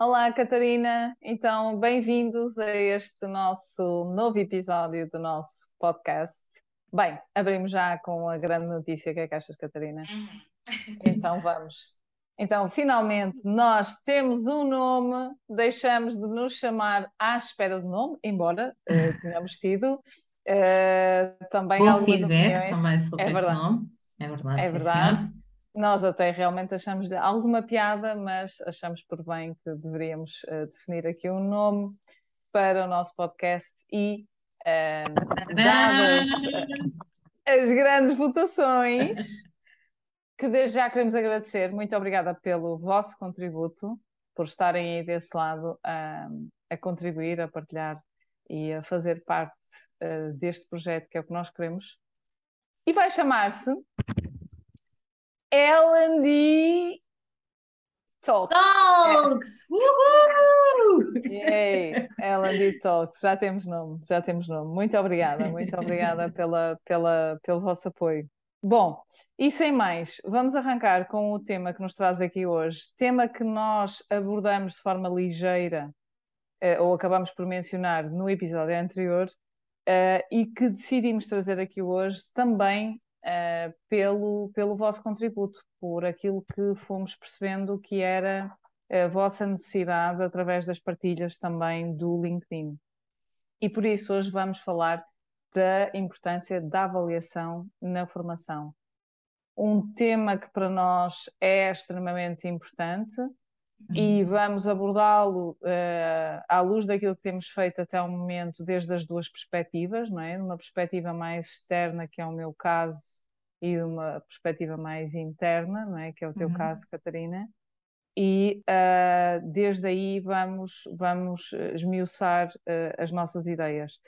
Olá, Catarina. Então, bem-vindos a este nosso novo episódio do nosso podcast. Bem, abrimos já com a grande notícia. Que é que achas, Catarina? Então, vamos. Então, finalmente, nós temos um nome, deixamos de nos chamar à espera de nome, embora uh, tenhamos tido uh, também Bom algumas feedback opiniões. também sobre É esse verdade. nome. É verdade, É verdade. Nós até realmente achamos alguma piada, mas achamos por bem que deveríamos eh, definir aqui um nome para o nosso podcast e, eh, dadas eh, as grandes votações, que desde já queremos agradecer, muito obrigada pelo vosso contributo, por estarem aí desse lado a, contribuir, a partilhar e a fazer parte eh, deste projeto que é o que nós queremos. E vai chamar-se L&D Talks. Talks! Uhul! Yay, L&D Talks, já temos nome, já temos nome. Muito obrigada, muito obrigada pela, pela, pelo vosso apoio. Bom, e sem mais, vamos arrancar com o tema que nos traz aqui hoje. Tema que nós abordamos de forma ligeira, eh, ou acabamos por mencionar no episódio anterior, eh, e que decidimos trazer aqui hoje também eh, pelo, pelo vosso contributo, por aquilo que fomos percebendo que era a vossa necessidade através das partilhas também do LinkedIn. E por isso hoje vamos falar da importância da avaliação na formação. Um tema que para nós é extremamente importante e vamos abordá-lo eh, à luz daquilo que temos feito até o momento, desde as duas perspectivas, não é? Uma perspectiva mais externa, que é o meu caso, e uma perspectiva mais interna, não é? Que é o teu Uhum. caso, Catarina. E eh, desde aí vamos, vamos eh, esmiuçar eh, as nossas ideias.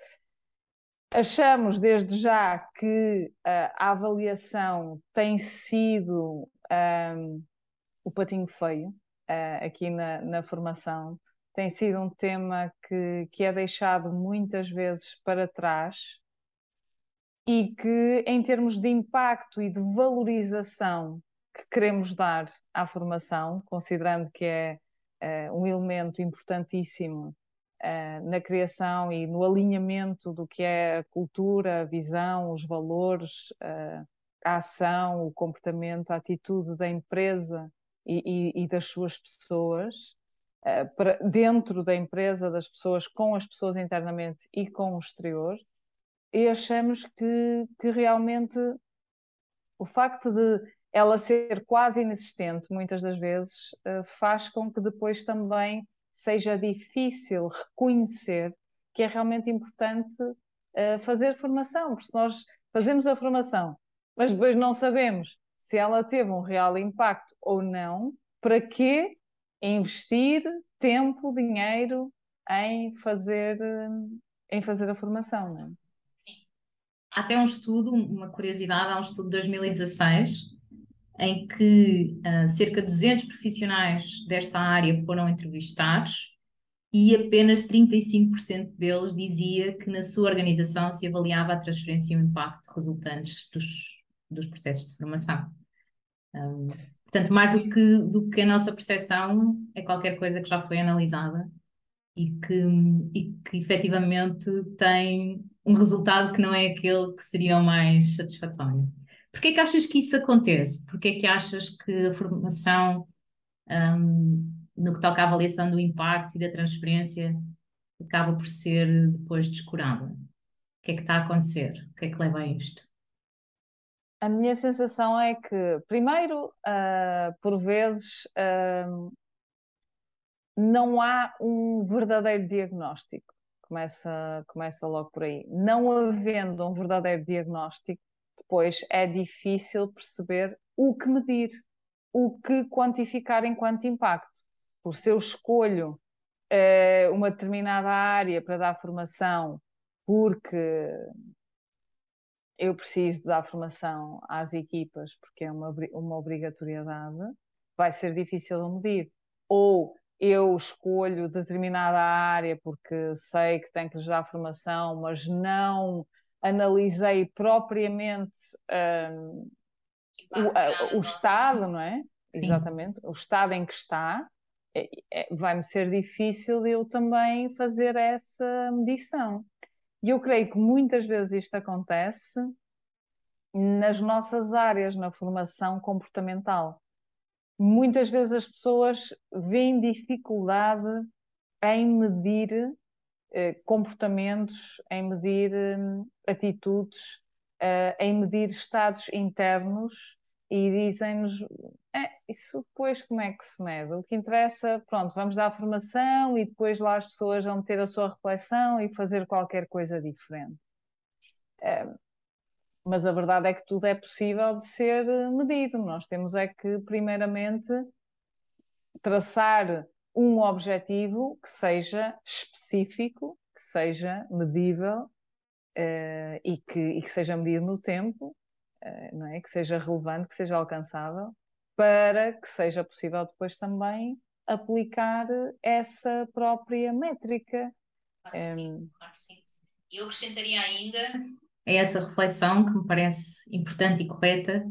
Achamos desde já que a avaliação tem sido ahm, o patinho feio eh, aqui na, na formação. Tem sido um tema que, que é deixado muitas vezes para trás e que, em termos de impacto e de valorização que queremos dar à formação, considerando que é eh, um elemento importantíssimo eh, na criação e no alinhamento do que é a cultura, a visão, os valores, eh, a ação, o comportamento, a atitude da empresa e, e- e das suas pessoas, eh, para- dentro da empresa, das pessoas, com as pessoas internamente e com o exterior, e achamos que, que realmente o facto de ela ser quase inexistente, muitas das vezes, eh, faz com que depois também seja difícil reconhecer que é realmente importante eh, fazer formação, porque se nós fazemos a formação, mas depois não sabemos se ela teve um real impacto ou não, para que investir tempo, dinheiro em fazer, em fazer a formação, não é? Sim. Há até um estudo, uma curiosidade, há um estudo de 2016 em que ah, cerca de 200 profissionais desta área foram entrevistados e apenas 35% deles dizia que na sua organização se avaliava a transferência e o impacto resultantes dos, dos processos de formação. Um, portanto, mais do que, do que a nossa percepção, é qualquer coisa que já foi analisada e que, e que efetivamente tem um resultado que não é aquele que seria o mais satisfatório. Porquê é que achas que isso acontece? Porquê é que achas que a formação, um, no que toca à avaliação do impacto e da transferência, acaba por ser depois descurada? O que é que está a acontecer? O que é que leva a isto? A minha sensação é que, primeiro, ah, por vezes, ah, não há um verdadeiro diagnóstico. Começa, começa logo por aí. Não havendo um verdadeiro diagnóstico, depois é difícil perceber o que medir, o que quantificar enquanto impacto. Por se eu escolho eh, uma determinada área para dar formação, porque eu preciso dar formação às equipas, porque é uma, uma obrigatoriedade, vai ser difícil de medir. Ou eu escolho determinada área porque sei que tenho que lhes dar formação, mas não analisei propriamente hum, o, o estado, não é? Sim. Exatamente, o estado em que está, é, é, vai-me ser difícil eu também fazer essa medição. E eu creio que muitas vezes isto acontece nas nossas áreas, na formação comportamental. Muitas vezes as pessoas veem dificuldade em medir eh, comportamentos, em medir eh, atitudes, eh, em medir estados internos e dizem-nos é, isso depois como é que se mede? O que interessa, pronto, vamos dar formação e depois lá as pessoas vão ter a sua reflexão e fazer qualquer coisa diferente. É, mas a verdade é que tudo é possível de ser medido. Nós temos é que, primeiramente, traçar um objetivo que seja específico, que seja medível uh, e, que, e, que, seja medido no tempo, não é? que seja relevante, que seja alcançável, para que seja possível depois também aplicar essa própria métrica. Claro que sim, claro que sim. Eu acrescentaria ainda a essa reflexão que me parece importante e correta,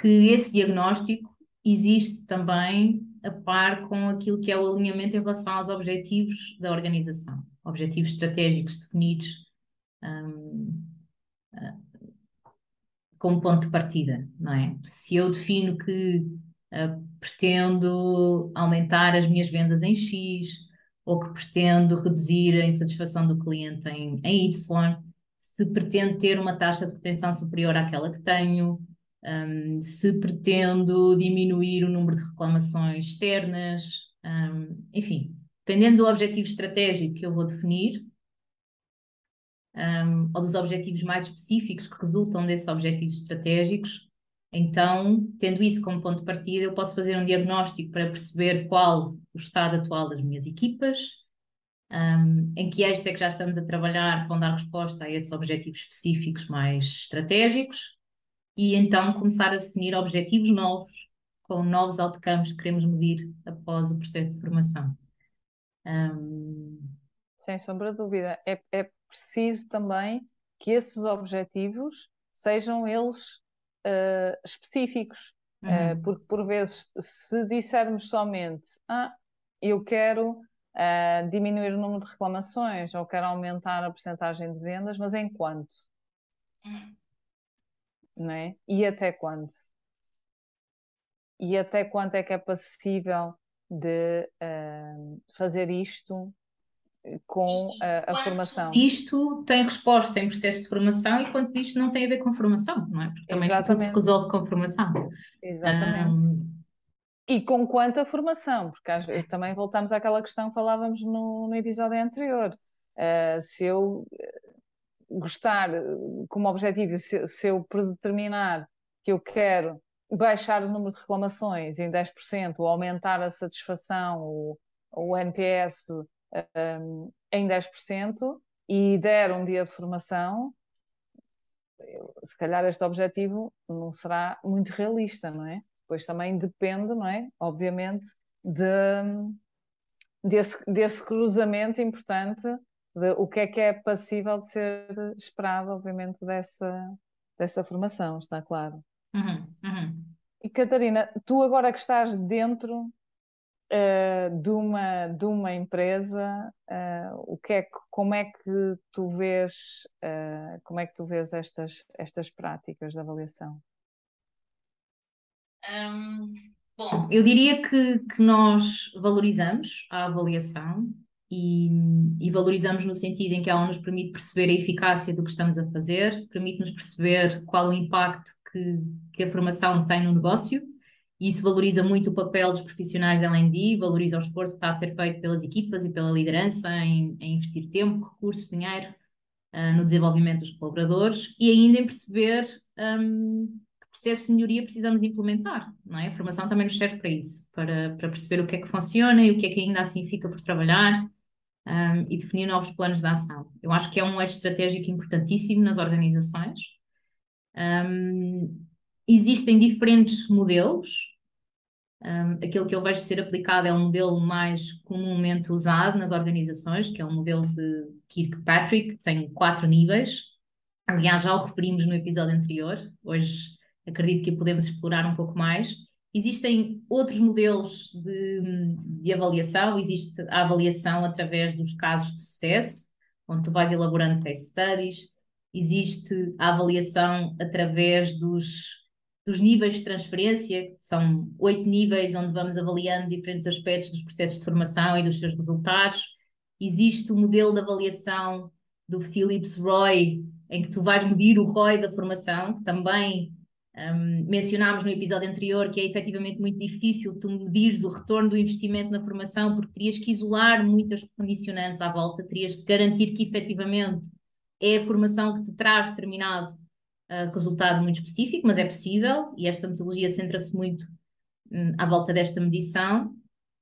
que esse diagnóstico existe também a par com aquilo que é o alinhamento em relação aos objetivos da organização, objetivos estratégicos definidos um, como ponto de partida, não é? Se eu defino que uh, pretendo aumentar as minhas vendas em X ou que pretendo reduzir a insatisfação do cliente em, em Y, se pretendo ter uma taxa de retenção superior àquela que tenho, um, se pretendo diminuir o número de reclamações externas, um, enfim, dependendo do objetivo estratégico que eu vou definir, um, ou dos objetivos mais específicos que resultam desses objetivos estratégicos, então, tendo isso como ponto de partida, eu posso fazer um diagnóstico para perceber qual o estado atual das minhas equipas, um, em que eixos é que já estamos a trabalhar para dar resposta a esses objetivos específicos mais estratégicos, e então começar a definir objetivos novos, com novos outcomes que queremos medir após o processo de formação. Um... Sem sombra de dúvida. É, é preciso também que esses objetivos sejam eles uh, específicos, uhum. uh, porque por vezes, se dissermos somente, ah, eu quero uh, diminuir o número de reclamações ou quero aumentar a porcentagem de vendas, mas em quanto? Uhum. Né? E até quando? E até quanto é que é possível de fazer isto com a, a formação. Isto tem resposta em processo de formação e quanto isto não tem a ver com formação, não é? Porque também Exatamente. tudo se resolve com formação. Exatamente. Um... E com quanta formação, porque também voltamos àquela questão que falávamos no, no episódio anterior. Uh, se eu eh, gostar como objetivo, se, se eu predeterminar que eu quero baixar o número de reclamações em 10% ou aumentar a satisfação, o, o NPS um, em 10% e der um dia de formação, se calhar este objetivo não será muito realista, não é? Pois também depende, não é? Obviamente, de, desse, desse cruzamento importante de o que é que é passível de ser esperado, obviamente, dessa, dessa formação, está claro. Uhum, uhum. E Catarina, tu agora que estás dentro uh, de, uma, de uma empresa, uh, o que é como é que tu vês, uh, como é que tu vês estas, estas práticas de avaliação? Um, bom, eu diria que, que nós valorizamos a avaliação e, e, valorizamos no sentido em que ela nos permite perceber a eficácia do que estamos a fazer, permite-nos perceber qual o impacto que, que a formação tem no negócio isso valoriza muito o papel dos profissionais da LND, valoriza o esforço que está a ser feito pelas equipas e pela liderança em, em investir tempo, recursos, dinheiro uh, no desenvolvimento dos colaboradores e ainda em perceber um, que processos de melhoria precisamos implementar. Não é? A formação também nos serve para isso, para, para perceber o que é que funciona e o que é que ainda assim fica por trabalhar um, e definir novos planos de ação. Eu acho que é um eixo estratégico importantíssimo nas organizações. Um, Existem diferentes modelos. Um, aquele que eu vejo ser aplicado é um modelo mais comumente usado nas organizações, que é o um modelo de Kirkpatrick, que tem quatro níveis. Aliás, já o referimos no episódio anterior. Hoje acredito que podemos explorar um pouco mais. Existem outros modelos de, de, avaliação, existe a avaliação através dos casos de sucesso, onde tu vais elaborando case studies, existe a avaliação através dos, dos níveis de transferência, que são oito níveis onde vamos avaliando diferentes aspectos dos processos de formação e dos seus resultados. Existe o modelo de avaliação do Philips Roy, em que tu vais medir o ROI da formação, que também um, mencionámos no episódio anterior que é efetivamente muito difícil tu medires o retorno do investimento na formação, porque terias que isolar muitas condicionantes à volta, terias que garantir que efetivamente é a formação que te traz determinado uh, resultado muito específico, mas é possível e esta metodologia centra-se muito um, à volta desta medição.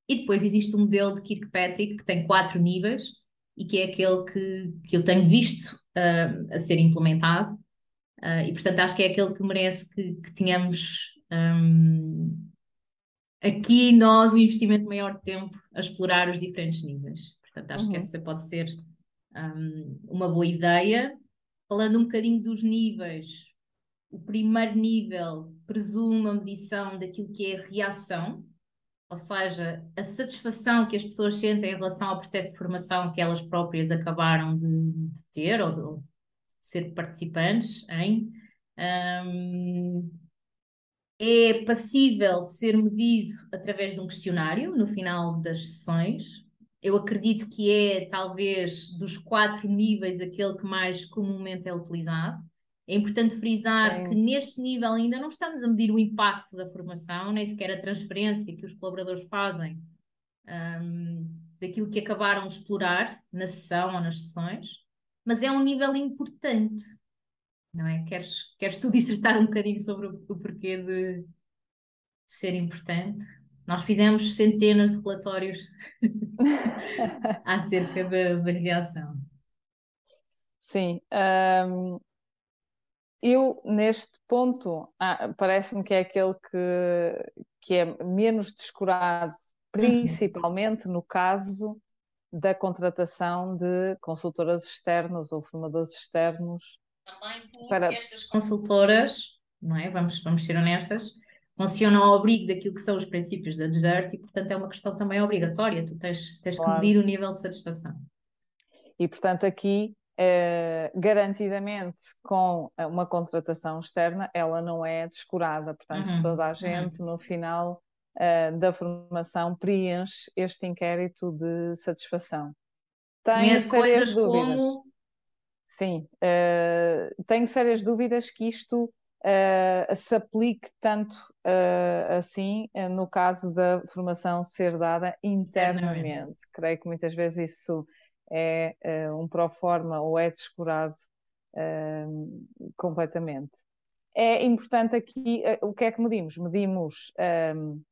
E depois existe o modelo de Kirkpatrick, que tem quatro níveis e que é aquele que, que eu tenho visto uh, a ser implementado Uh, e portanto acho que é aquele que merece que, que tenhamos um, aqui nós um investimento maior de tempo a explorar os diferentes níveis. Portanto, acho uhum. que essa pode ser um, uma boa ideia. Falando um bocadinho dos níveis, o primeiro nível presume a medição daquilo que é a reação, ou seja, a satisfação que as pessoas sentem em relação ao processo de formação que elas próprias acabaram de, de ter ou de, de ser participantes em. Um, é passível de ser medido através de um questionário no final das sessões. Eu acredito que é, talvez, dos quatro níveis, aquele que mais comumente é utilizado. É importante frisar Sim. que neste nível ainda não estamos a medir o impacto da formação, nem sequer a transferência que os colaboradores fazem um, daquilo que acabaram de explorar na sessão ou nas sessões mas é um nível importante, não é? Queres, queres tu dissertar um bocadinho sobre o, o porquê de, de, ser importante? Nós fizemos centenas de relatórios acerca da, da reação. Sim, um, eu neste ponto ah, parece-me que é aquele que, que é menos descurado, principalmente no caso da contratação de consultoras externas ou formadores externos. Também porque para... estas consultoras, não é? Vamos, vamos ser honestas, funcionam ao abrigo daquilo que são os princípios da DESERT e, portanto, é uma questão também obrigatória. Tu tens, tens claro. que medir o nível de satisfação. E, portanto, aqui, eh, garantidamente, com uma contratação externa, ela não é descurada. Portanto, uhum. toda a uhum. gente, uhum. no final, uh, da formação preenche este inquérito de satisfação. Tenho sérias dúvidas. Como... Sim, uh, tenho sérias dúvidas que isto uh, se aplique tanto assim no caso da formação ser dada internamente. Creio que muitas vezes isso é um proforma ou é descurado completamente. É importante aqui, o que é que medimos? Medimos um,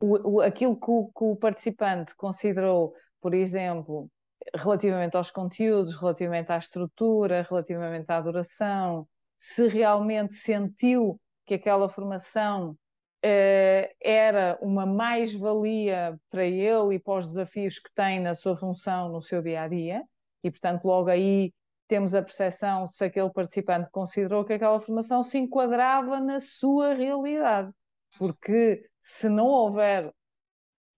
o, o, aquilo que o, que o participante considerou, por exemplo, relativamente aos conteúdos, relativamente à estrutura, relativamente à duração, se realmente sentiu que aquela formação eh, era uma mais-valia para ele e para os desafios que tem na sua função, no seu dia a dia, e portanto, logo aí temos a percepção se aquele participante considerou que aquela formação se enquadrava na sua realidade, porque se não houver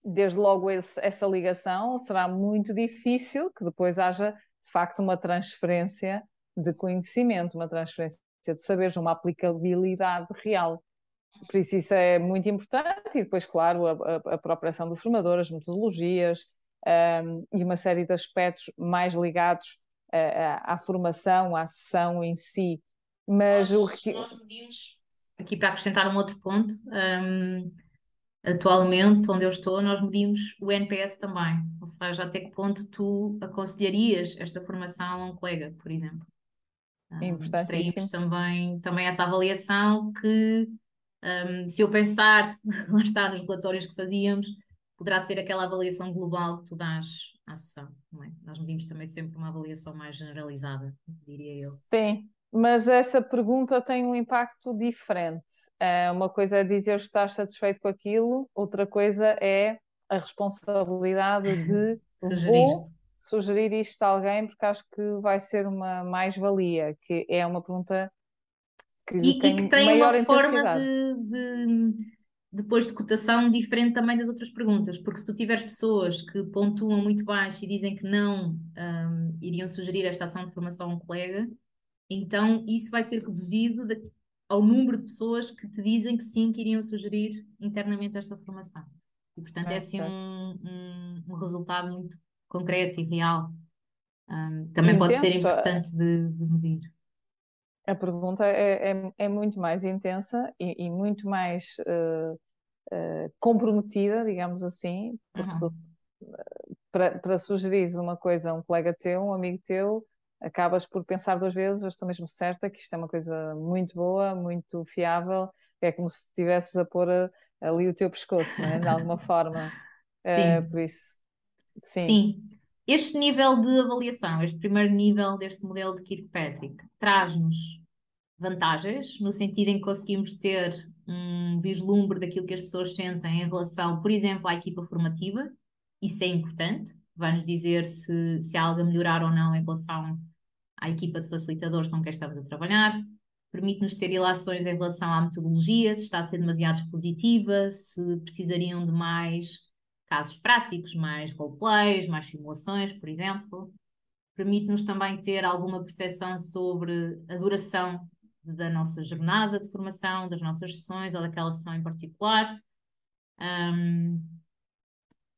desde logo esse, essa ligação, será muito difícil que depois haja de facto uma transferência de conhecimento, uma transferência de saberes, uma aplicabilidade real. Por isso isso é muito importante e depois, claro, a, a própria ação do formador, as metodologias um, e uma série de aspectos mais ligados à, à formação, à sessão em si. Mas nós, o que... nós medimos, aqui para acrescentar um outro ponto, um Atualmente, onde eu estou, nós medimos o NPS também, ou seja, até que ponto tu aconselharias esta formação a um colega, por exemplo. É Extraímos também, também essa avaliação que, um, se eu pensar, lá está, nos relatórios que fazíamos, poderá ser aquela avaliação global que tu dás à sessão, é? Nós medimos também sempre uma avaliação mais generalizada, diria eu. Sim, mas essa pergunta tem um impacto diferente. É, uma coisa é dizer que estás satisfeito com aquilo, outra coisa é a responsabilidade de vou sugerir isto a alguém porque acho que vai ser uma mais-valia, que é uma pergunta que e, tem, e que tem maior uma forma de, de, depois de cotação diferente também das outras perguntas, porque se tu tiveres pessoas que pontuam muito baixo e dizem que não um, iriam sugerir esta ação de formação a um colega, então isso vai ser reduzido de, ao número de pessoas que te dizem que sim, que iriam sugerir internamente esta formação. E, portanto, é assim um, um, um, resultado muito concreto e real. Um, também Intenso, pode ser importante de, de, medir. A pergunta é, é, é muito mais intensa e, e muito mais uh, uh, comprometida, digamos assim, porque uhum. tu, para, para sugerir uma coisa a um colega teu, um amigo teu, acabas por pensar duas vezes, eu estou mesmo certa que isto é uma coisa muito boa, muito fiável, é como se estivesses a pôr ali o teu pescoço, é? De alguma forma. Sim. Uh, por isso, sim. Sim. Este nível de avaliação, este primeiro nível deste modelo de Kirkpatrick, traz-nos vantagens, no sentido em que conseguimos ter um vislumbre daquilo que as pessoas sentem em relação, por exemplo, à equipa formativa, isso é importante, vai-nos dizer se, se há algo a melhorar ou não em relação à equipa de facilitadores com quem estamos a trabalhar, permite-nos ter ilações em relação à metodologia, se está a ser demasiado expositiva, se precisariam de mais casos práticos, mais roleplays, mais simulações, por exemplo. Permite-nos também ter alguma percepção sobre a duração da nossa jornada de formação, das nossas sessões ou daquela sessão em particular. Um,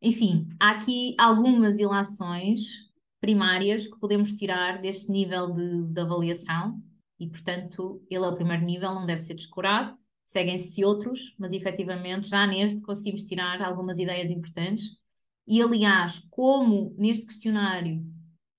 enfim, há aqui algumas ilações primárias que podemos tirar deste nível de, de avaliação e, portanto, ele é o primeiro nível, não deve ser descurado. Seguem-se outros, mas efetivamente já neste conseguimos tirar algumas ideias importantes. E, aliás, como neste questionário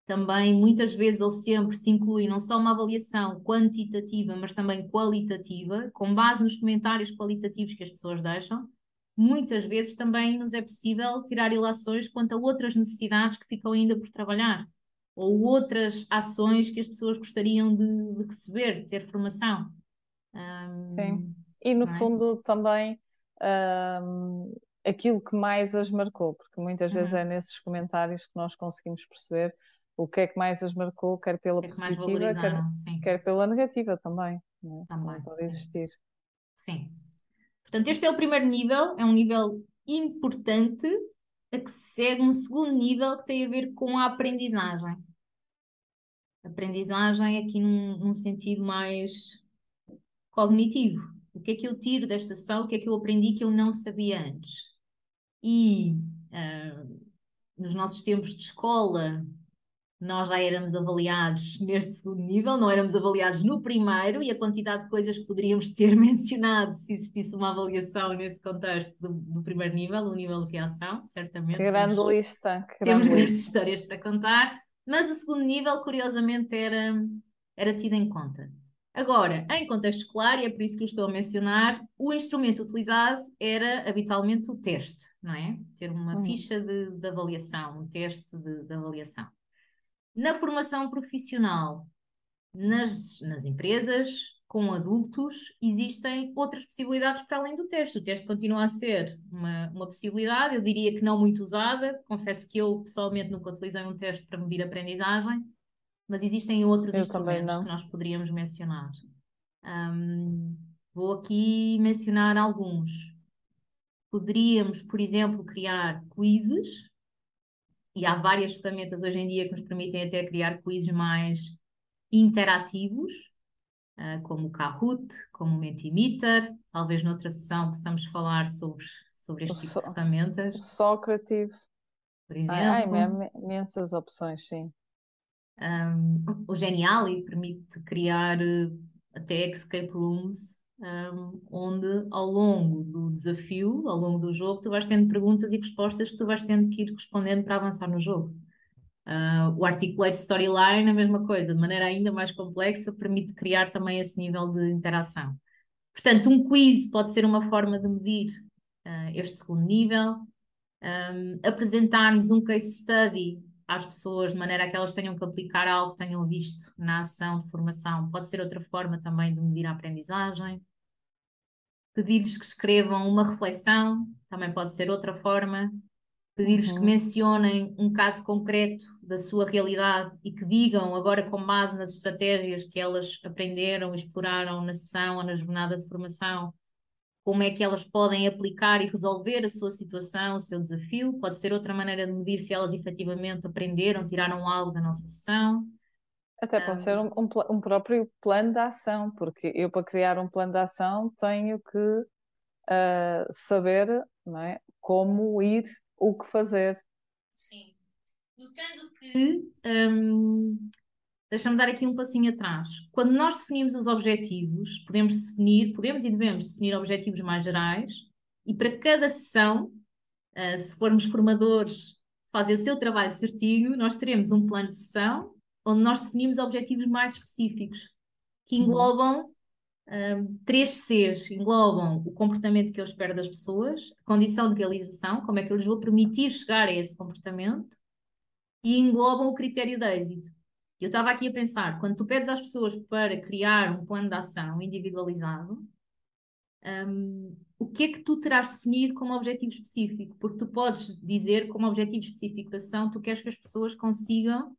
também muitas vezes ou sempre se inclui não só uma avaliação quantitativa, mas também qualitativa, com base nos comentários qualitativos que as pessoas deixam, muitas vezes também nos é possível tirar ilações quanto a outras necessidades que ficam ainda por trabalhar ou outras ações que as pessoas gostariam de, de receber, de ter formação. Um, Sim, e no é? fundo também um, aquilo que mais as marcou, porque muitas uhum. vezes é nesses comentários que nós conseguimos perceber o que é que mais as marcou, quer pela que é positiva, quer, quer, pela negativa também. Né? Também pode sim. existir. Sim. Portanto, este é o primeiro nível, é um nível importante a que segue um segundo nível que tem a ver com a aprendizagem. Aprendizagem aqui num, num sentido mais cognitivo. O que é que eu tiro desta sessão? O que é que eu aprendi que eu não sabia antes? E uh, nos nossos tempos de escola, nós já éramos avaliados neste segundo nível, não éramos avaliados no primeiro, e a quantidade de coisas que poderíamos ter mencionado se existisse uma avaliação nesse contexto do, do primeiro nível, o nível de reação, certamente. Que grande temos, lista. Que temos grande grandes histórias para contar, mas o segundo nível, curiosamente, era, era tido em conta. Agora, em contexto escolar, e é por isso que eu estou a mencionar, o instrumento utilizado era habitualmente o teste, não é? Ter uma hum. ficha de, de, avaliação, um teste de, de avaliação. Na formação profissional, nas, nas empresas, com adultos, existem outras possibilidades para além do teste. O teste continua a ser uma, uma possibilidade, eu diria que não muito usada. Confesso que eu pessoalmente nunca utilizei um teste para medir aprendizagem, mas existem outros eu instrumentos que nós poderíamos mencionar. Um, vou aqui mencionar alguns. Poderíamos, por exemplo, criar quizzes e há várias ferramentas hoje em dia que nos permitem até criar quizzes mais interativos, uh, como o Kahoot, como o Mentimeter. Talvez noutra sessão possamos falar sobre, sobre este o tipo so, de ferramentas. O Socrative. Por exemplo. Ai, imensas opções, sim. Um, o Geniali permite criar uh, até escape rooms um, onde ao longo do desafio, ao longo do jogo, tu vais tendo perguntas e respostas que tu vais tendo que ir respondendo para avançar no jogo. Uh, o Articulate Storyline, a mesma coisa, de maneira ainda mais complexa, permite criar também esse nível de interação. Portanto, um quiz pode ser uma forma de medir uh, este segundo nível. Um, apresentar-nos um case study às pessoas de maneira a que elas tenham que aplicar algo que tenham visto na ação de formação. Pode ser outra forma também de medir a aprendizagem. Pedir-lhes que escrevam uma reflexão, também pode ser outra forma, pedir-lhes uhum. que mencionem um caso concreto da sua realidade e que digam, agora com base nas estratégias que elas aprenderam, exploraram na sessão ou na jornada de formação, como é que elas podem aplicar e resolver a sua situação, o seu desafio. Pode ser outra maneira de medir se elas efetivamente aprenderam, tiraram algo da nossa sessão. Até pode um, ser um, um, um, próprio plano de ação, porque eu, para criar um plano de ação, tenho que uh, saber não é, como ir, o que fazer. Sim. Notando que um, Deixa-me dar aqui um passinho atrás. Quando nós definimos os objetivos, podemos definir, podemos e devemos definir objetivos mais gerais, e para cada sessão, uh, se formos formadores, fazer o seu trabalho certinho, nós teremos um plano de sessão onde nós definimos objetivos mais específicos, que uhum. englobam uh, três Cs, englobam o comportamento que eu espero das pessoas, a condição de realização, como é que eu lhes vou permitir chegar a esse comportamento, e englobam o critério de êxito. Eu estava aqui a pensar, quando tu pedes às pessoas para criar um plano de ação individualizado, um, o que é que tu terás definido como objetivo específico? Porque tu podes dizer como objetivo específico da ação, tu queres que as pessoas consigam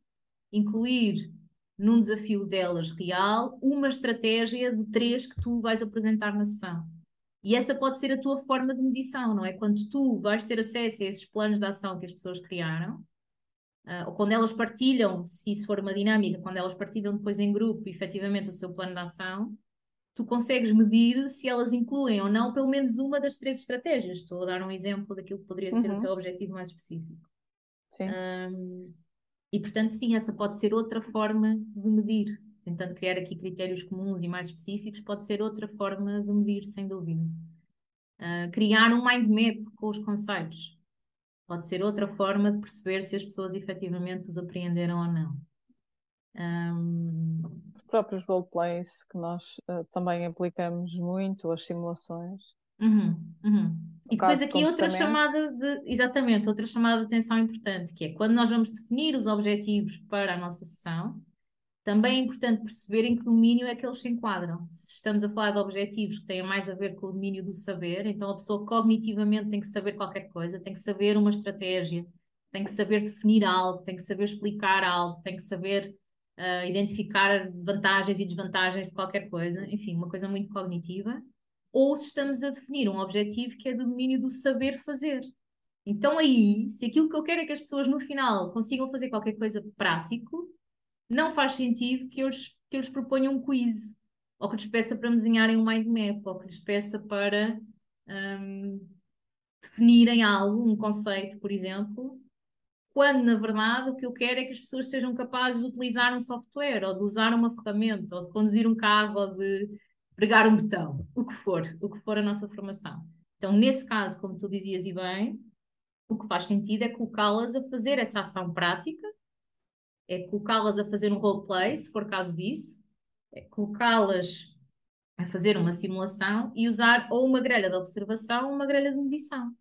incluir num desafio delas real uma estratégia de três que tu vais apresentar na sessão. E essa pode ser a tua forma de medição, não é? Quando tu vais ter acesso a esses planos de ação que as pessoas criaram, uh, ou quando elas partilham, se isso for uma dinâmica, quando elas partilham depois em grupo, efetivamente, o seu plano de ação, tu consegues medir se elas incluem ou não pelo menos uma das três estratégias. Estou a dar um exemplo daquilo que poderia ser uhum. o teu objetivo mais específico. Sim. Um, e, portanto, sim, essa pode ser outra forma de medir. Tentando criar aqui critérios comuns e mais específicos, pode ser outra forma de medir, sem dúvida. Uh, criar um mind map com os conceitos. Pode ser outra forma de perceber se as pessoas efetivamente os apreenderam ou não. Um... Os próprios roleplays que nós uh, também aplicamos muito, as simulações. Uhum, uhum. E depois aqui outra chamada de, exatamente, outra chamada de atenção importante, que é quando nós vamos definir os objetivos para a nossa sessão, também é importante perceber em que domínio é que eles se enquadram. Se estamos a falar de objetivos que têm mais a ver com o domínio do saber, então a pessoa cognitivamente tem que saber qualquer coisa, tem que saber uma estratégia, tem que saber definir algo, tem que saber explicar algo, tem que saber uh, identificar vantagens e desvantagens de qualquer coisa, enfim, uma coisa muito cognitiva. Ou se estamos a definir um objetivo que é do domínio do saber fazer. Então aí, se aquilo que eu quero é que as pessoas no final consigam fazer qualquer coisa prático, não faz sentido que eu, que lhes proponha um quiz, ou que lhes peça para desenharem um mind map, ou que lhes peça para um, definirem algo, um conceito, por exemplo, quando na verdade o que eu quero é que as pessoas sejam capazes de utilizar um software, ou de usar uma ferramenta, ou de conduzir um carro, ou de pregar um botão, o que for, o que for a nossa formação. Então, nesse caso, como tu dizias e bem, o que faz sentido é colocá-las a fazer essa ação prática é colocá-las a fazer um roleplay, se for caso disso, é colocá-las a fazer uma simulação e usar ou uma grelha de observação ou uma grelha de medição.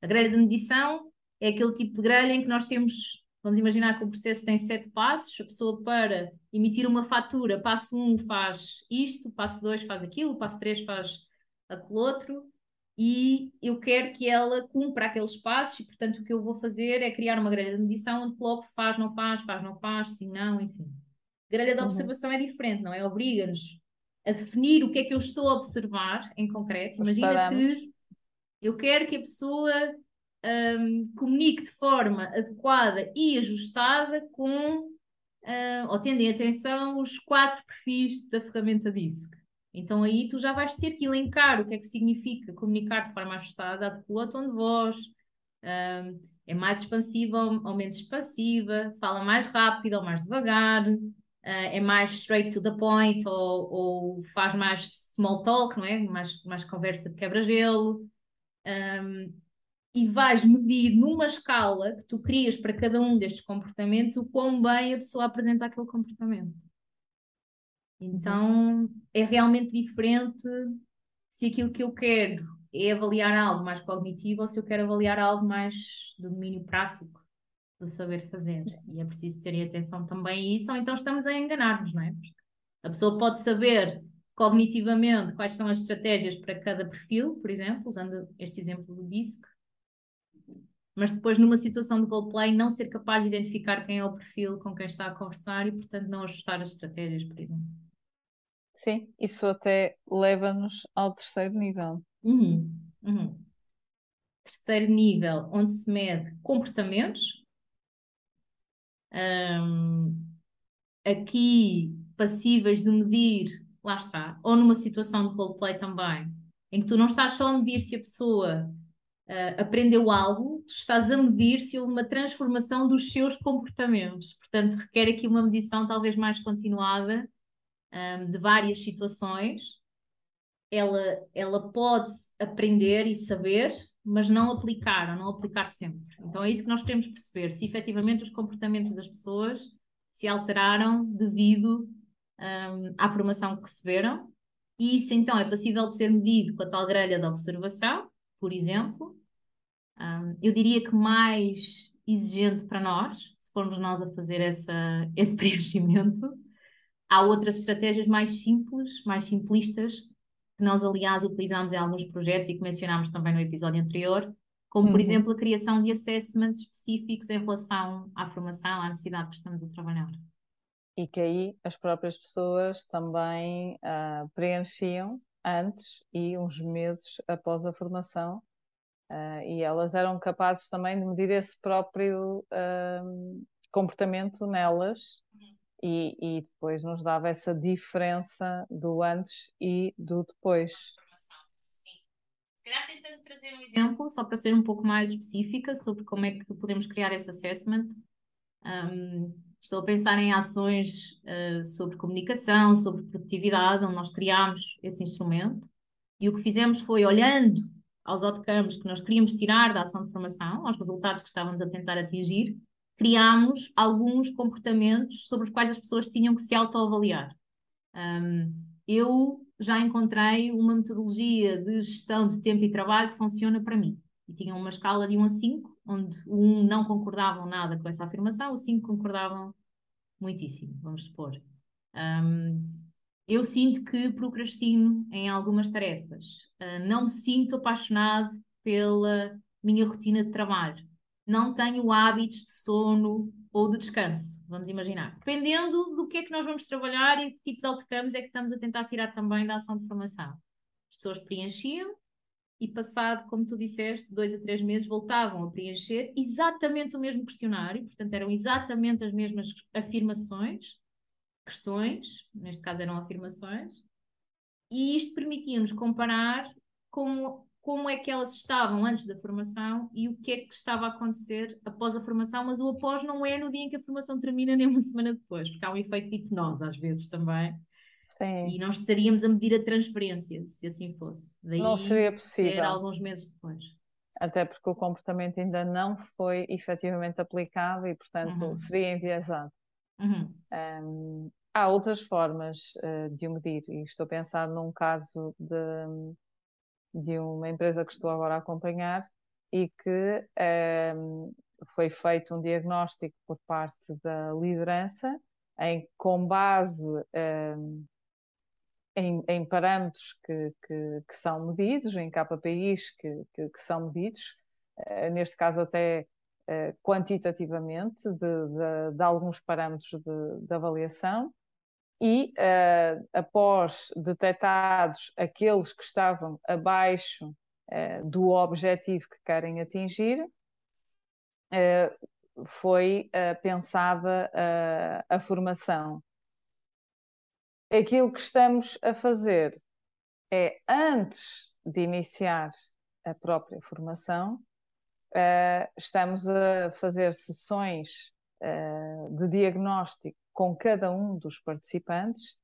A grelha de medição é aquele tipo de grelha em que nós temos, vamos imaginar que o processo tem sete passos, a pessoa para emitir uma fatura, passo um faz isto, passo dois faz aquilo, passo três faz aquele outro, e eu quero que ela cumpra aqueles passos e, portanto, o que eu vou fazer é criar uma grelha de medição onde coloco faz, não faz, faz, não faz, sim, não, enfim. Grelha de uhum. observação é diferente, não é? Obriga-nos a definir o que é que eu estou a observar em concreto. Imagina que eu quero que a pessoa um, comunique de forma adequada e ajustada com, uh, ou tendo em atenção, os quatro perfis da ferramenta DISC. Então aí tu já vais ter que elencar o que é que significa comunicar de forma ajustada, adequa o tom de voz, um, é mais expansiva ou, ou, menos expansiva, fala mais rápido ou mais devagar, uh, é mais straight to the point ou, ou, faz mais small talk, não é? Mais, mais conversa de quebra-gelo. Um, e vais medir numa escala que tu crias para cada um destes comportamentos o quão bem a pessoa apresenta aquele comportamento. Então é realmente diferente se aquilo que eu quero é avaliar algo mais cognitivo ou se eu quero avaliar algo mais do domínio prático, do saber fazer. E é preciso ter atenção também a isso, ou então estamos a enganar-nos, não é? A pessoa pode saber cognitivamente quais são as estratégias para cada perfil, por exemplo, usando este exemplo do DISC, mas depois numa situação de roleplay não ser capaz de identificar quem é o perfil com quem está a conversar e, portanto, não ajustar as estratégias, por exemplo. Sim, isso até leva-nos ao terceiro nível. Uhum, uhum. Terceiro nível, onde se mede comportamentos. Um, aqui passíveis de medir, lá está, ou numa situação de roleplay também, em que tu não estás só a medir se a pessoa uh, aprendeu algo, tu estás a medir se houve uma transformação dos seus comportamentos. Portanto, requer aqui uma medição talvez mais continuada um, de várias situações. Ela, ela pode aprender e saber, mas não aplicar, ou não aplicar sempre. Então é isso que nós queremos perceber, se efetivamente os comportamentos das pessoas se alteraram devido um, à formação que receberam, e isso então é passível de ser medido com a tal grelha de observação, por exemplo. Um, eu diria que mais exigente para nós, se formos nós a fazer essa, esse preenchimento. Há outras estratégias mais simples, mais simplistas, que nós, aliás, utilizamos em alguns projetos e que mencionámos também no episódio anterior, como, por uhum. exemplo, a criação de assessments específicos em relação à formação, à necessidade que estamos a trabalhar. E que aí as próprias pessoas também uh, preenchiam antes e uns meses após a formação, uh, e elas eram capazes também de medir esse próprio uh, comportamento nelas. E, e depois nos dava essa diferença do antes e do depois calhar tentando trazer um exemplo, só para ser um pouco mais específica sobre como é que podemos criar esse assessment. Um, estou a pensar em ações uh, sobre comunicação, sobre produtividade, onde nós criámos esse instrumento. E o que fizemos foi, olhando aos outcomes que nós queríamos tirar da ação de formação, aos resultados que estávamos a tentar atingir, criámos alguns comportamentos sobre os quais as pessoas tinham que se autoavaliar. Um, eu já encontrei uma metodologia de gestão de tempo e trabalho que funciona para mim. E tinha uma escala de 1 a 5, onde o 1 não concordavam nada com essa afirmação, o 5 concordavam muitíssimo, vamos supor. Um, eu sinto que procrastino em algumas tarefas. Uh, não me sinto apaixonado pela minha rotina de trabalho. Não tenho hábitos de sono ou de descanso, vamos imaginar. Dependendo do que é que nós vamos trabalhar e que tipo de outcomes é que estamos a tentar tirar também da ação de formação. As pessoas preenchiam e passado, como tu disseste, dois a três meses, voltavam a preencher exatamente o mesmo questionário, portanto eram exatamente as mesmas afirmações, questões, neste caso eram afirmações, e isto permitia-nos comparar como como é que elas estavam antes da formação e o que é que estava a acontecer após a formação, mas o após não é no dia em que a formação termina, nem uma semana depois, porque há um efeito de hipnose às vezes também. Sim. E nós estaríamos a medir a transferência, se assim fosse. Daí não seria possível. Ser alguns meses depois. Até porque o comportamento ainda não foi efetivamente aplicado e, portanto, uhum. seria enviesado. Uhum. Um, há outras formas uh, de o medir, e estou a pensar num caso de de uma empresa que estou agora a acompanhar e que um, ehm, foi feito um diagnóstico por parte da liderança em com base um, ehm, em, em, parâmetros que, que, que, são medidos, em KPIs que, que, que são medidos, uh, neste caso até uh, quantitativamente, de, de, de, alguns parâmetros de, de avaliação, e uh, após detectados aqueles que estavam abaixo uh, do objetivo que querem atingir, uh, foi pensada a formação. Aquilo que estamos a fazer é, antes de iniciar a própria formação, estamos a fazer sessões de diagnóstico com cada um dos participantes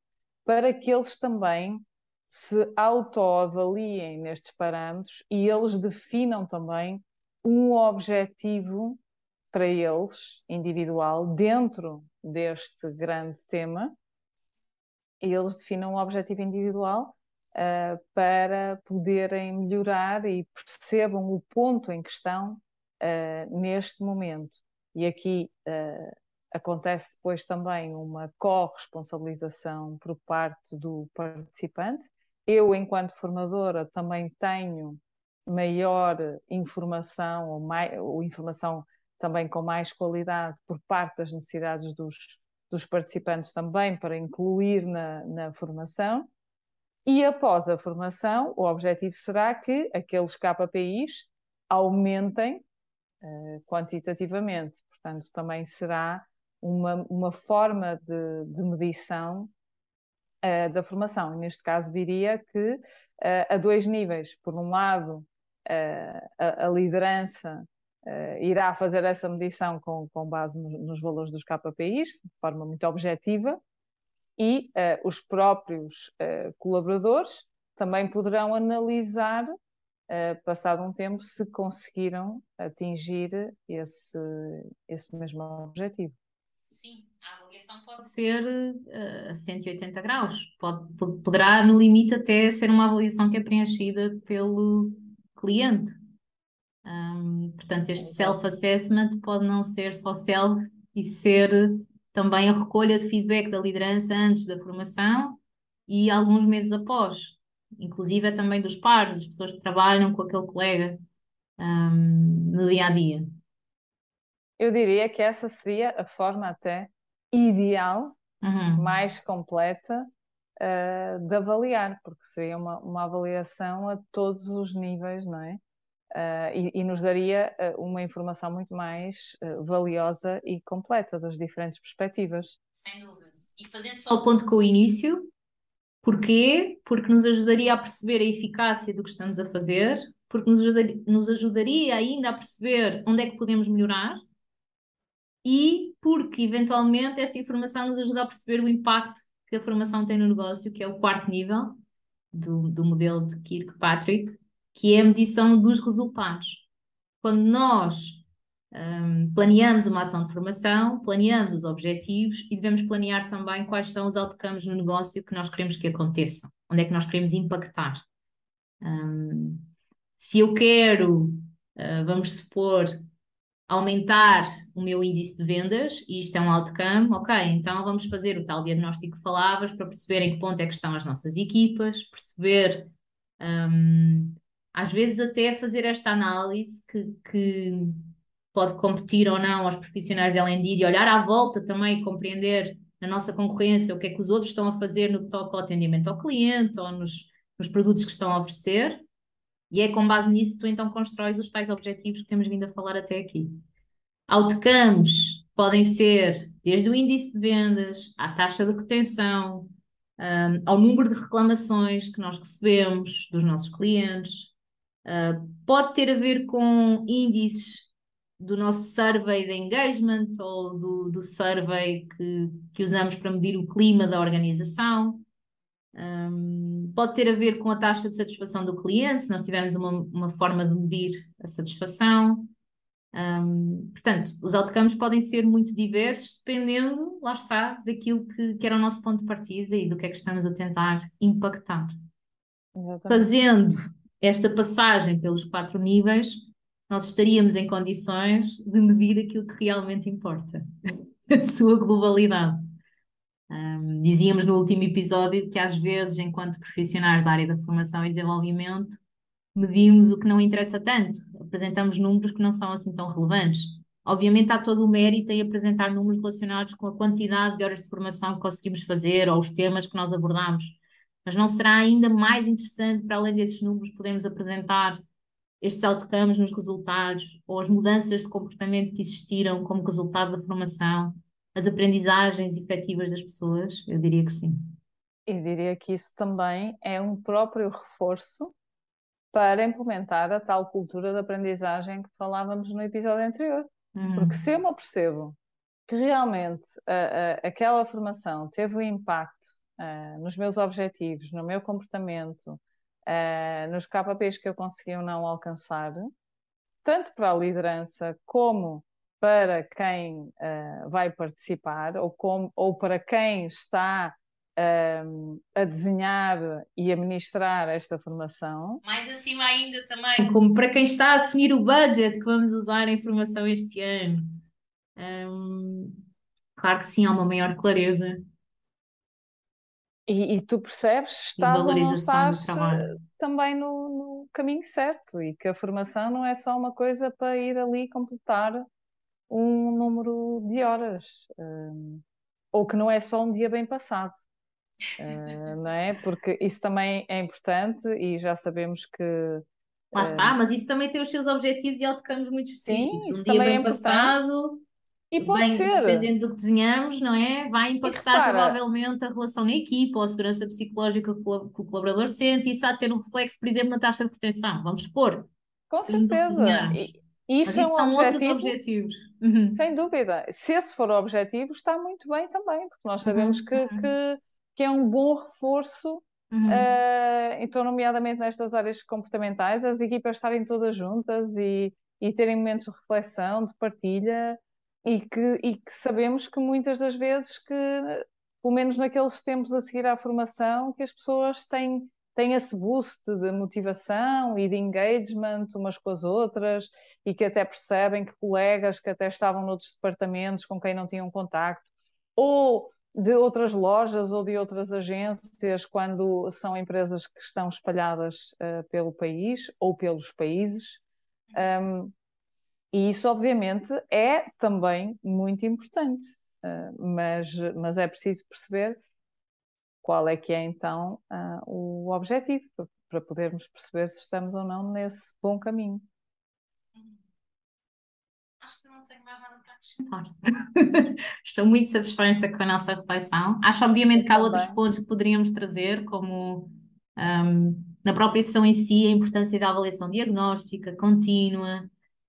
para que eles também se autoavaliem nestes parâmetros e eles definam também um objetivo para eles, individual, dentro deste grande tema, e eles definam um objetivo individual uh, para poderem melhorar e percebam o ponto em que estão uh, neste momento. E aqui uh, acontece depois também uma corresponsabilização por parte do participante. Eu, enquanto formadora, também tenho maior informação ou, mais, ou informação também com mais qualidade por parte das necessidades dos, dos participantes também para incluir na, na formação. E após a formação, o objetivo será que aqueles KPIs aumentem uh, quantitativamente. Portanto, também será uma, uma forma de, de medição uh, da formação. Neste caso, diria que uh, a dois níveis. Por um lado, a, a, liderança irá fazer essa medição com, com base nos, nos valores dos KPIs, de forma muito objetiva, e uh, os próprios uh, colaboradores também poderão analisar, uh, passado um tempo, se conseguiram atingir esse, esse mesmo objetivo. Sim, a avaliação pode ser a 180 graus, pode, poderá, no limite, até ser uma avaliação que é preenchida pelo cliente. Um, portanto, este self-assessment pode não ser só self e ser também a recolha de feedback da liderança antes da formação e alguns meses após, inclusive é também dos pares, das pessoas que trabalham com aquele colega um, no dia a dia. Eu diria que essa seria a forma até ideal, uhum. mais completa uh, de avaliar, porque seria uma, uma avaliação a todos os níveis, não é? Uh, e, e, nos daria uh, uma informação muito mais uh, valiosa e completa das diferentes perspectivas. Sem dúvida. E fazendo só o ponto com o início, porquê? Porque nos ajudaria a perceber a eficácia do que estamos a fazer, porque nos ajudaria, nos ajudaria ainda a perceber onde é que podemos melhorar e porque, eventualmente, esta informação nos ajuda a perceber o impacto que a formação tem no negócio, que é o quarto nível do, do modelo de Kirkpatrick que é a medição dos resultados. Quando nós um, planeamos uma ação de formação, planeamos os objetivos e devemos planear também quais são os outcomes no negócio que nós queremos que aconteçam, onde é que nós queremos impactar. Um, se eu quero, uh, vamos supor, aumentar o meu índice de vendas, e isto é um outcome, ok, então vamos fazer o tal diagnóstico que falavas para perceber em que ponto é que estão as nossas equipas, perceber um, às vezes até fazer esta análise que, que pode competir ou não aos profissionais de L&D e olhar à volta também e compreender na nossa concorrência o que é que os outros estão a fazer no que toca ao atendimento ao cliente ou nos, nos produtos que estão a oferecer e é com base nisso que tu então constróis os tais objetivos que temos vindo a falar até aqui. Outcomes podem ser desde o índice de vendas, à taxa de retenção, um, ao número de reclamações que nós recebemos dos nossos clientes, Uh, pode ter a ver com índices do nosso survey de engagement ou do, do survey que, que usamos para medir o clima da organização. Um, pode ter a ver com a taxa de satisfação do cliente, se nós tivermos uma, uma forma de medir a satisfação. Um, portanto, os outcomes podem ser muito diversos, dependendo, lá está, daquilo que, que era o nosso ponto de partida e do que é que estamos a tentar impactar. Exatamente. Fazendo esta passagem pelos quatro níveis, nós estaríamos em condições de medir aquilo que realmente importa, a sua globalidade. Um, dizíamos no último episódio que às vezes, enquanto profissionais da área da formação e desenvolvimento, medimos o que não interessa tanto, apresentamos números que não são assim tão relevantes. Obviamente há todo o mérito em apresentar números relacionados com a quantidade de horas de formação que conseguimos fazer ou os temas que nós abordamos. Mas não será ainda mais interessante, para além desses números, podermos apresentar estes outcomes nos resultados ou as mudanças de comportamento que existiram como resultado da formação, as aprendizagens efetivas das pessoas? Eu diria que sim. Eu diria que isso também é um próprio reforço para implementar a tal cultura de aprendizagem que falávamos no episódio anterior. Uhum. Porque se eu me percebo que realmente a, a, aquela formação teve um impacto nos meus objetivos, no meu comportamento, nos KPIs que eu consegui ou não alcançar, tanto para a liderança como para quem uh, vai participar ou, com, ou para quem está a desenhar e a ministrar esta formação. Mais acima ainda também, como para quem está a definir o budget que vamos usar em formação este ano. Um, claro que sim, há uma maior clareza e, e, tu percebes se estás ou não estás eh, também no, no, caminho certo e que a formação não é só uma coisa para ir ali completar um número de horas. Hum, ou que não é só um dia bem passado. Uh, não é? Porque isso também é importante e já sabemos que. Lá está, mas isso também tem os seus objetivos e outcomes muito específicos. Sim, um dia também bem é passado, e pode bem, ser. dependendo do que desenhamos, não é? Vai impactar repara- provavelmente a relação na equipa ou a segurança psicológica que o colaborador sente e isso há de ter um reflexo, por exemplo, na taxa de retenção. Vamos supor. Com certeza. E, isso é um são outros objetivo, objetivos. Uhum. sem dúvida. Se esse for o objetivo, está muito bem também, porque nós sabemos Uhum, que, uhum. que, que é um bom reforço Uhum. Eh, então, nomeadamente nestas áreas comportamentais, as equipas estarem todas juntas e, e terem momentos de reflexão, de partilha, e que, e que sabemos que muitas das vezes que, pelo menos naqueles tempos a seguir à formação, que as pessoas têm, têm esse boost de motivação e de engagement umas com as outras, e que até percebem que colegas que até estavam noutros departamentos com quem não tinham contacto, ou de outras lojas ou de outras agências quando são empresas que estão espalhadas uh, pelo país ou pelos países. Um, e isso, obviamente, é também muito importante, uh, mas, mas é preciso perceber qual é que é então uh, o objetivo para podermos perceber se estamos ou não nesse bom caminho acho que não tenho mais nada para acrescentar. Estou muito satisfeita com a nossa reflexão. Acho, obviamente, que há outros pontos que poderíamos trazer, como um, na própria sessão em si, a importância da avaliação diagnóstica contínua,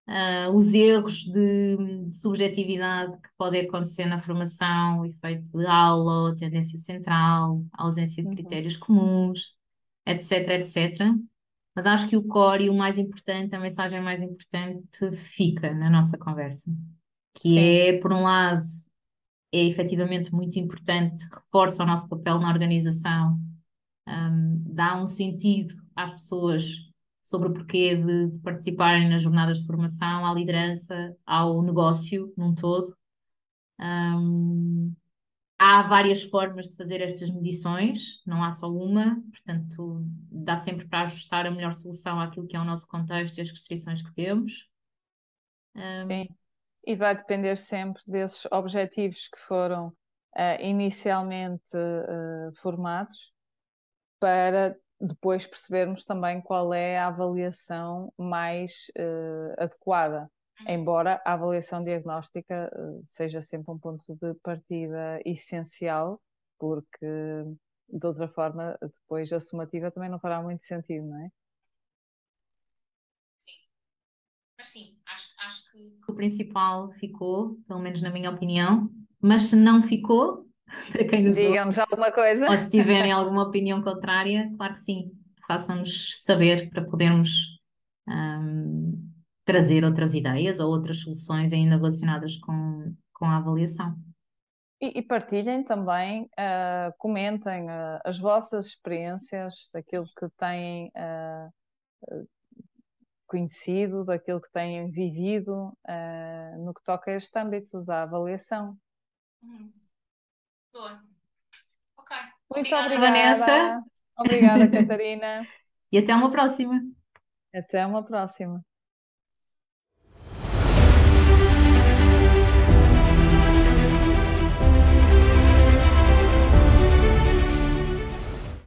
uh, os erros de, de, subjetividade que podem acontecer na formação, o efeito de aula, tendência central, ausência de uhum. critérios comuns, etc, etc mas acho que o core e o mais importante, a mensagem mais importante fica na nossa conversa, que Sim. é, por um lado, é efetivamente muito importante, reforça o nosso papel na organização, um, dá um sentido às pessoas sobre o porquê de, de, participarem nas jornadas de formação, à liderança, ao negócio num todo. Um, Há várias formas de fazer estas medições, não há só uma, portanto, dá sempre para ajustar a melhor solução àquilo que é o nosso contexto e as restrições que temos. Um... Sim, e vai depender sempre desses objetivos que foram uh, inicialmente uh, formados para depois percebermos também qual é a avaliação mais uh, adequada. Embora a avaliação diagnóstica eh, seja sempre um ponto de partida essencial, porque de outra forma depois a somativa também não fará muito sentido, não é? Sim, mas sim, acho, acho que, que o principal ficou, pelo menos na minha opinião, mas se não ficou, para quem nos Digam-nos alguma coisa. Ou se tiverem alguma opinião contrária, claro que sim, façam-nos saber para podermos um, trazer outras ideias ou outras soluções ainda relacionadas com, com a avaliação. E, e partilhem também, uh, comentem uh, as vossas experiências, daquilo que têm uh, conhecido, daquilo que têm vivido no que toca a este âmbito da avaliação. Hum. Boa. Ok. Muito obrigada, obrigada Vanessa. Obrigada, Catarina. e até uma próxima. Até uma próxima.